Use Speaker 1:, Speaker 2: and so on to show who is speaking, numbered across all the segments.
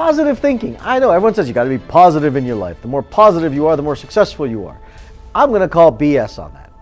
Speaker 1: Positive thinking. I know everyone says you got to be positive in your life. The more positive you are, the more successful you are. I'm going to call BS on that.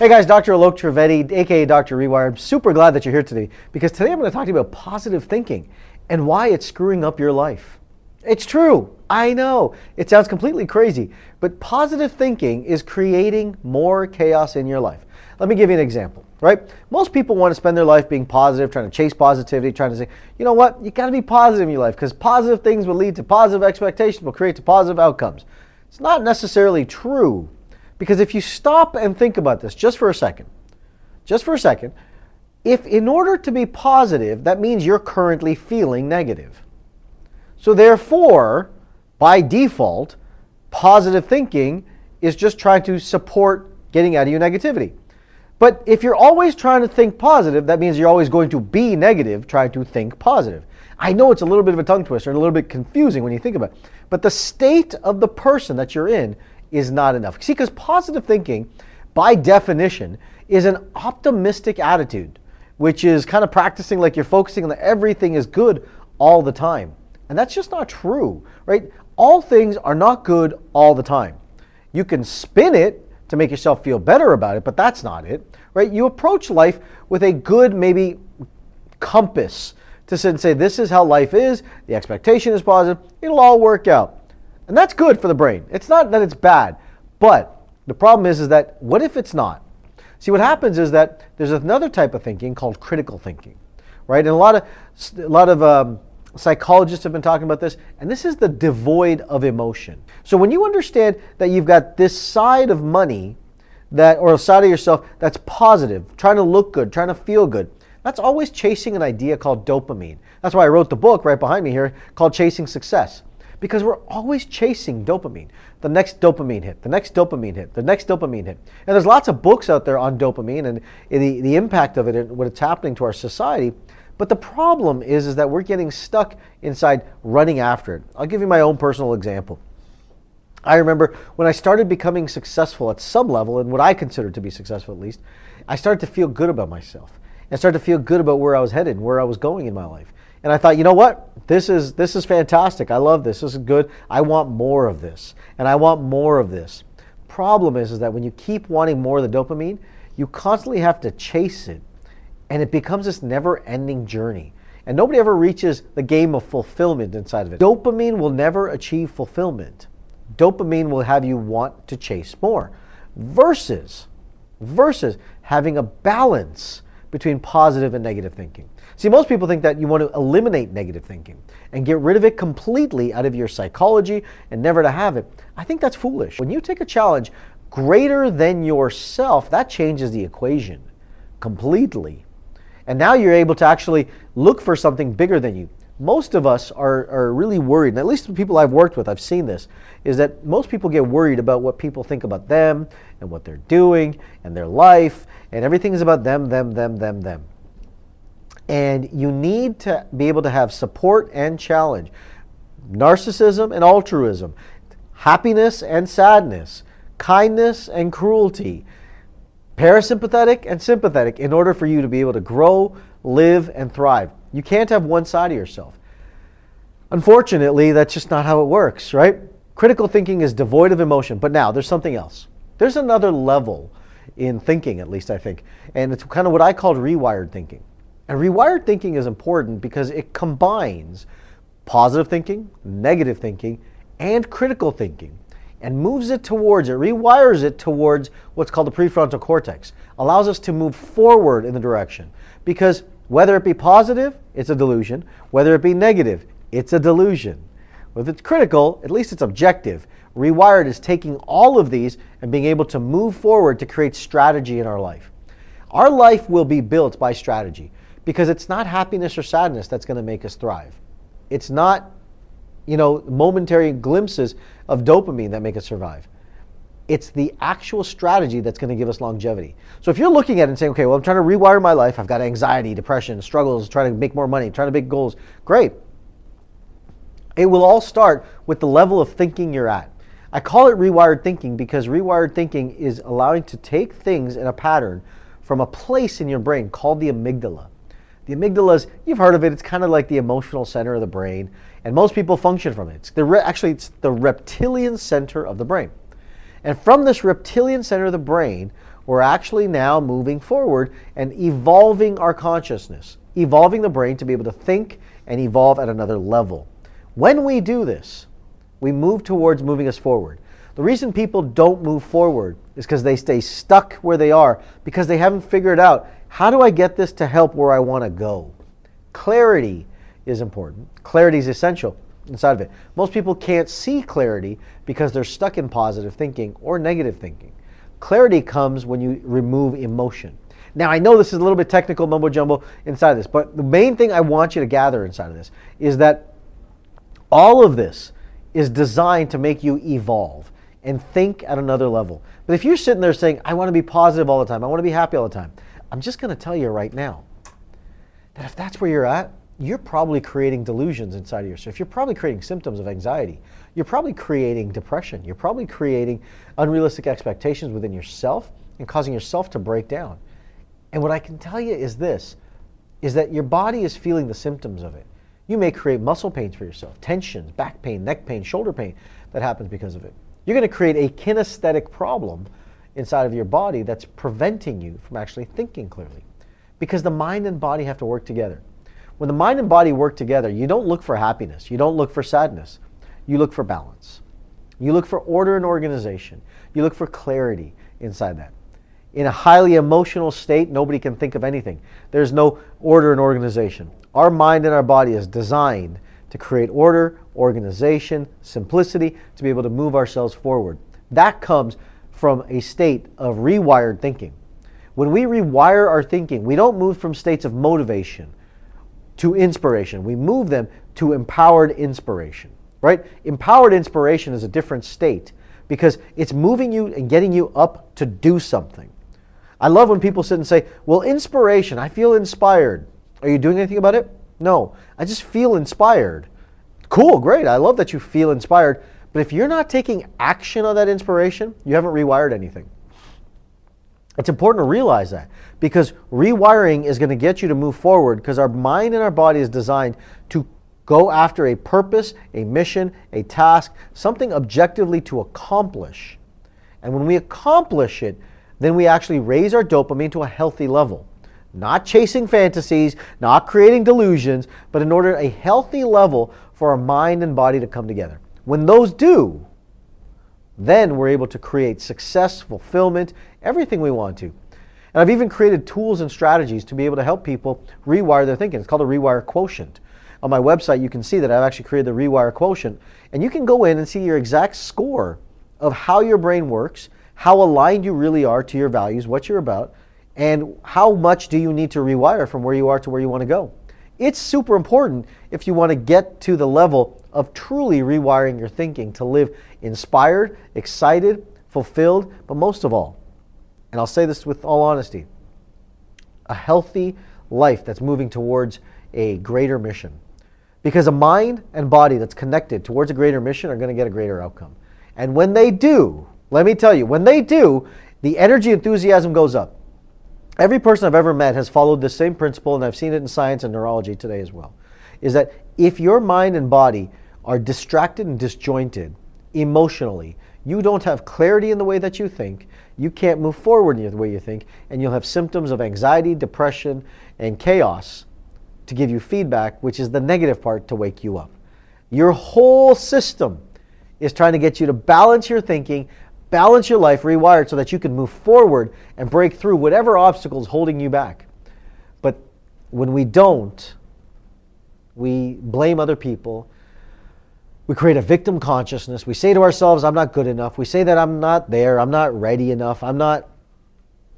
Speaker 1: Hey guys, Dr. Alok Trivedi, aka Dr. Rewire. I'm super glad that you're here today because today I'm going to talk to you about positive thinking and why it's screwing up your life. It's true. I know. It sounds completely crazy, but positive thinking is creating more chaos in your life. Let me give you an example, right? Most people want to spend their life being positive, trying to chase positivity, trying to say, you know what, you got to be positive in your life because positive things will lead to positive expectations, will create to positive outcomes. It's not necessarily true because if you stop and think about this just for a second, just for a second, if in order to be positive, that means you're currently feeling negative. So therefore, by default, positive thinking is just trying to support getting out of your negativity. But if you're always trying to think positive, that means you're always going to be negative trying to think positive. I know it's a little bit of a tongue twister and a little bit confusing when you think about it, but the state of the person that you're in is not enough. See, because positive thinking, by definition, is an optimistic attitude, which is kind of practicing like you're focusing on that everything is good all the time. And that's just not true, right? All things are not good all the time. You can spin it to make yourself feel better about it, but that's not it, right? You approach life with a good, maybe, compass to sit and say, this is how life is, the expectation is positive, it'll all work out. And that's good for the brain. It's not that it's bad, but the problem is, is that what if it's not? See, what happens is that there's another type of thinking called critical thinking, right? And a lot of a lot of um, psychologists have been talking about this, and this is the devoid of emotion. So when you understand that you've got this side of money that, or a side of yourself that's positive, trying to look good, trying to feel good, that's always chasing an idea called dopamine. That's why I wrote the book right behind me here called Chasing Success because we're always chasing dopamine. The next dopamine hit, the next dopamine hit, the next dopamine hit. And there's lots of books out there on dopamine and the, the impact of it and what it's happening to our society. But the problem is, is that we're getting stuck inside running after it. I'll give you my own personal example. I remember when I started becoming successful at some level, and what I considered to be successful at least, I started to feel good about myself. And started to feel good about where I was headed, and where I was going in my life. And I thought, you know what? This is this is fantastic. I love this. This is good. I want more of this. And I want more of this. Problem is, is that when you keep wanting more of the dopamine, you constantly have to chase it. And it becomes this never-ending journey. And nobody ever reaches the game of fulfillment inside of it. Dopamine will never achieve fulfillment. Dopamine will have you want to chase more. Versus, versus having a balance between positive and negative thinking. See, most people think that you want to eliminate negative thinking and get rid of it completely out of your psychology and never to have it. I think that's foolish. When you take a challenge greater than yourself, that changes the equation completely. And now you're able to actually look for something bigger than you. Most of us are, are really worried, and at least the people I've worked with, I've seen this, is that most people get worried about what people think about them and what they're doing and their life, and everything is about them, them, them, them, them. And you need to be able to have support and challenge, narcissism and altruism, happiness and sadness, kindness and cruelty, parasympathetic and sympathetic in order for you to be able to grow, live, and thrive. You can't have one side of yourself. Unfortunately, that's just not how it works, right? Critical thinking is devoid of emotion. But now, there's something else. There's another level in thinking, at least I think. And it's kind of what I called rewired thinking. And rewired thinking is important because it combines positive thinking, negative thinking, and critical thinking and moves it towards it, rewires it towards what's called the prefrontal cortex, allows us to move forward in the direction. Because whether it be positive, it's a delusion. Whether it be negative, it's a delusion. If it's critical, at least it's objective. Rewired is taking all of these and being able to move forward to create strategy in our life. Our life will be built by strategy because it's not happiness or sadness that's going to make us thrive. It's not, you know, momentary glimpses of dopamine that make us survive. It's the actual strategy that's going to give us longevity. So if you're looking at it and saying, okay, well, I'm trying to rewire my life, I've got anxiety, depression, struggles, trying to make more money, trying to make goals, great. It will all start with the level of thinking you're at. I call it rewired thinking because rewired thinking is allowing to take things in a pattern from a place in your brain called the amygdala. The amygdala is, you've heard of it, it's kind of like the emotional center of the brain, and most people function from it. It's the re- actually, it's the reptilian center of the brain. And from this reptilian center of the brain, we're actually now moving forward and evolving our consciousness, evolving the brain to be able to think and evolve at another level. When we do this, we move towards moving us forward. The reason people don't move forward is because they stay stuck where they are because they haven't figured out how do I get this to help where I want to go? Clarity is important. Clarity is essential inside of it. Most people can't see clarity because they're stuck in positive thinking or negative thinking. Clarity comes when you remove emotion. Now, I know this is a little bit technical mumbo jumbo inside of this, but the main thing I want you to gather inside of this is that all of this is designed to make you evolve and think at another level. But if you're sitting there saying, I want to be positive all the time, I want to be happy all the time, I'm just going to tell you right now that if that's where you're at, you're probably creating delusions inside of yourself. You're probably creating symptoms of anxiety. You're probably creating depression. You're probably creating unrealistic expectations within yourself and causing yourself to break down. And what I can tell you is this is that your body is feeling the symptoms of it. You may create muscle pains for yourself, tensions, back pain, neck pain, shoulder pain that happens because of it. You're going to create a kinesthetic problem inside of your body that's preventing you from actually thinking clearly. Because the mind and body have to work together. When the mind and body work together, you don't look for happiness, you don't look for sadness, you look for balance. You look for order and organization. You look for clarity inside that. In a highly emotional state, nobody can think of anything. There's no order and organization. Our mind and our body is designed to create order, organization, simplicity, to be able to move ourselves forward. That comes from a state of rewired thinking. When we rewire our thinking, we don't move from states of motivation to inspiration. We move them to empowered inspiration, right? Empowered inspiration is a different state because it's moving you and getting you up to do something. I love when people sit and say, Well, inspiration, I feel inspired. Are you doing anything about it? No, I just feel inspired. Cool, great. I love that you feel inspired. But if you're not taking action on that inspiration, you haven't rewired anything. It's important to realize that because rewiring is going to get you to move forward because our mind and our body is designed to go after a purpose, a mission, a task, something objectively to accomplish. And when we accomplish it, then we actually raise our dopamine to a healthy level. Not chasing fantasies, not creating delusions, but in order a healthy level for our mind and body to come together. When those do, then we're able to create success, fulfillment, everything we want to. And I've even created tools and strategies to be able to help people rewire their thinking. It's called a rewire quotient. On my website, you can see that I've actually created the rewire quotient. And you can go in and see your exact score of how your brain works, how aligned you really are to your values, what you're about, and how much do you need to rewire from where you are to where you want to go. It's super important if you want to get to the level of truly rewiring your thinking to live inspired, excited, fulfilled, but most of all, and I'll say this with all honesty, a healthy life that's moving towards a greater mission. Because a mind and body that's connected towards a greater mission are going to get a greater outcome. And when they do, let me tell you, when they do, the energy enthusiasm goes up. Every person I've ever met has followed the same principle, and I've seen it in science and neurology today as well. Is that if your mind and body are distracted and disjointed emotionally, you don't have clarity in the way that you think, you can't move forward in the way you think, and you'll have symptoms of anxiety, depression, and chaos to give you feedback, which is the negative part to wake you up. Your whole system is trying to get you to balance your thinking, balance your life, rewired so that you can move forward and break through whatever obstacles holding you back. But when we don't, we blame other people we create a victim consciousness. We say to ourselves, I'm not good enough. We say that I'm not there, I'm not ready enough, I'm not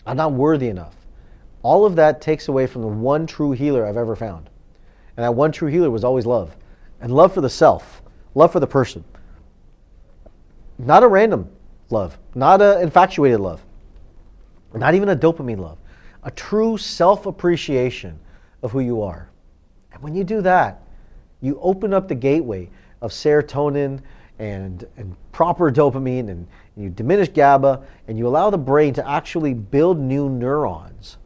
Speaker 1: I'm not worthy enough. All of that takes away from the one true healer I've ever found. And that one true healer was always love. And love for the self, love for the person. Not a random love, not an infatuated love, not even a dopamine love. A true self appreciation of who you are. And when you do that, you open up the gateway of serotonin and, and proper dopamine and, and you diminish GABA and you allow the brain to actually build new neurons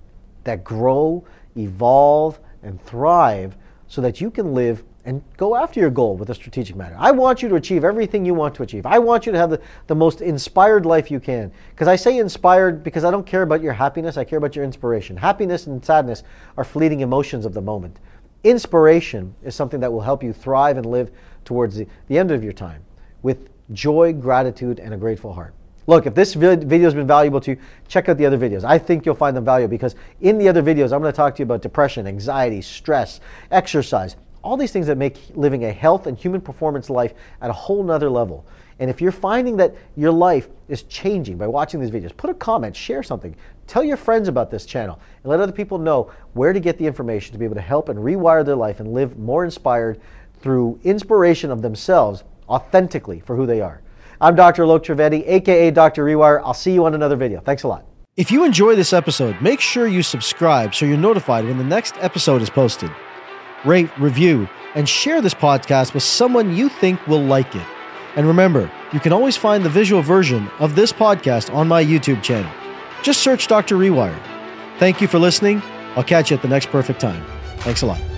Speaker 1: that grow, evolve, and thrive so that you can live and go after your goal with a strategic manner. I want you to achieve everything you want to achieve. I want you to have the, the most inspired life you can. Because I say inspired because I don't care about your happiness, I care about your inspiration. Happiness and sadness are fleeting emotions of the moment. Inspiration is something that will help you thrive and live towards the, the end of your time with joy, gratitude, and a grateful heart. Look, if this video has been valuable to you, check out the other videos. I think you'll find them valuable because in the other videos, I'm going to talk to you about depression, anxiety, stress, exercise, all these things that make living a health and human performance life at a whole nother level. And if you're finding that your life is changing by watching these videos, put a comment, share something, tell your friends about this channel, and let other people know where to get the information to be able to help and rewire their life and live more inspired through inspiration of themselves authentically for who they are. I'm Dr. Alok Trivedi, aka Dr. Rewire. I'll see you on another video. Thanks a lot. If you enjoy this episode, make sure you subscribe so you're notified when the next episode is posted. Rate, review, and share this podcast with someone you think will like it. And remember, you can always find the visual version of this podcast on my YouTube channel. Just search Dr. Rewire. Thank you for listening. I'll catch you at the next perfect time. Thanks a lot.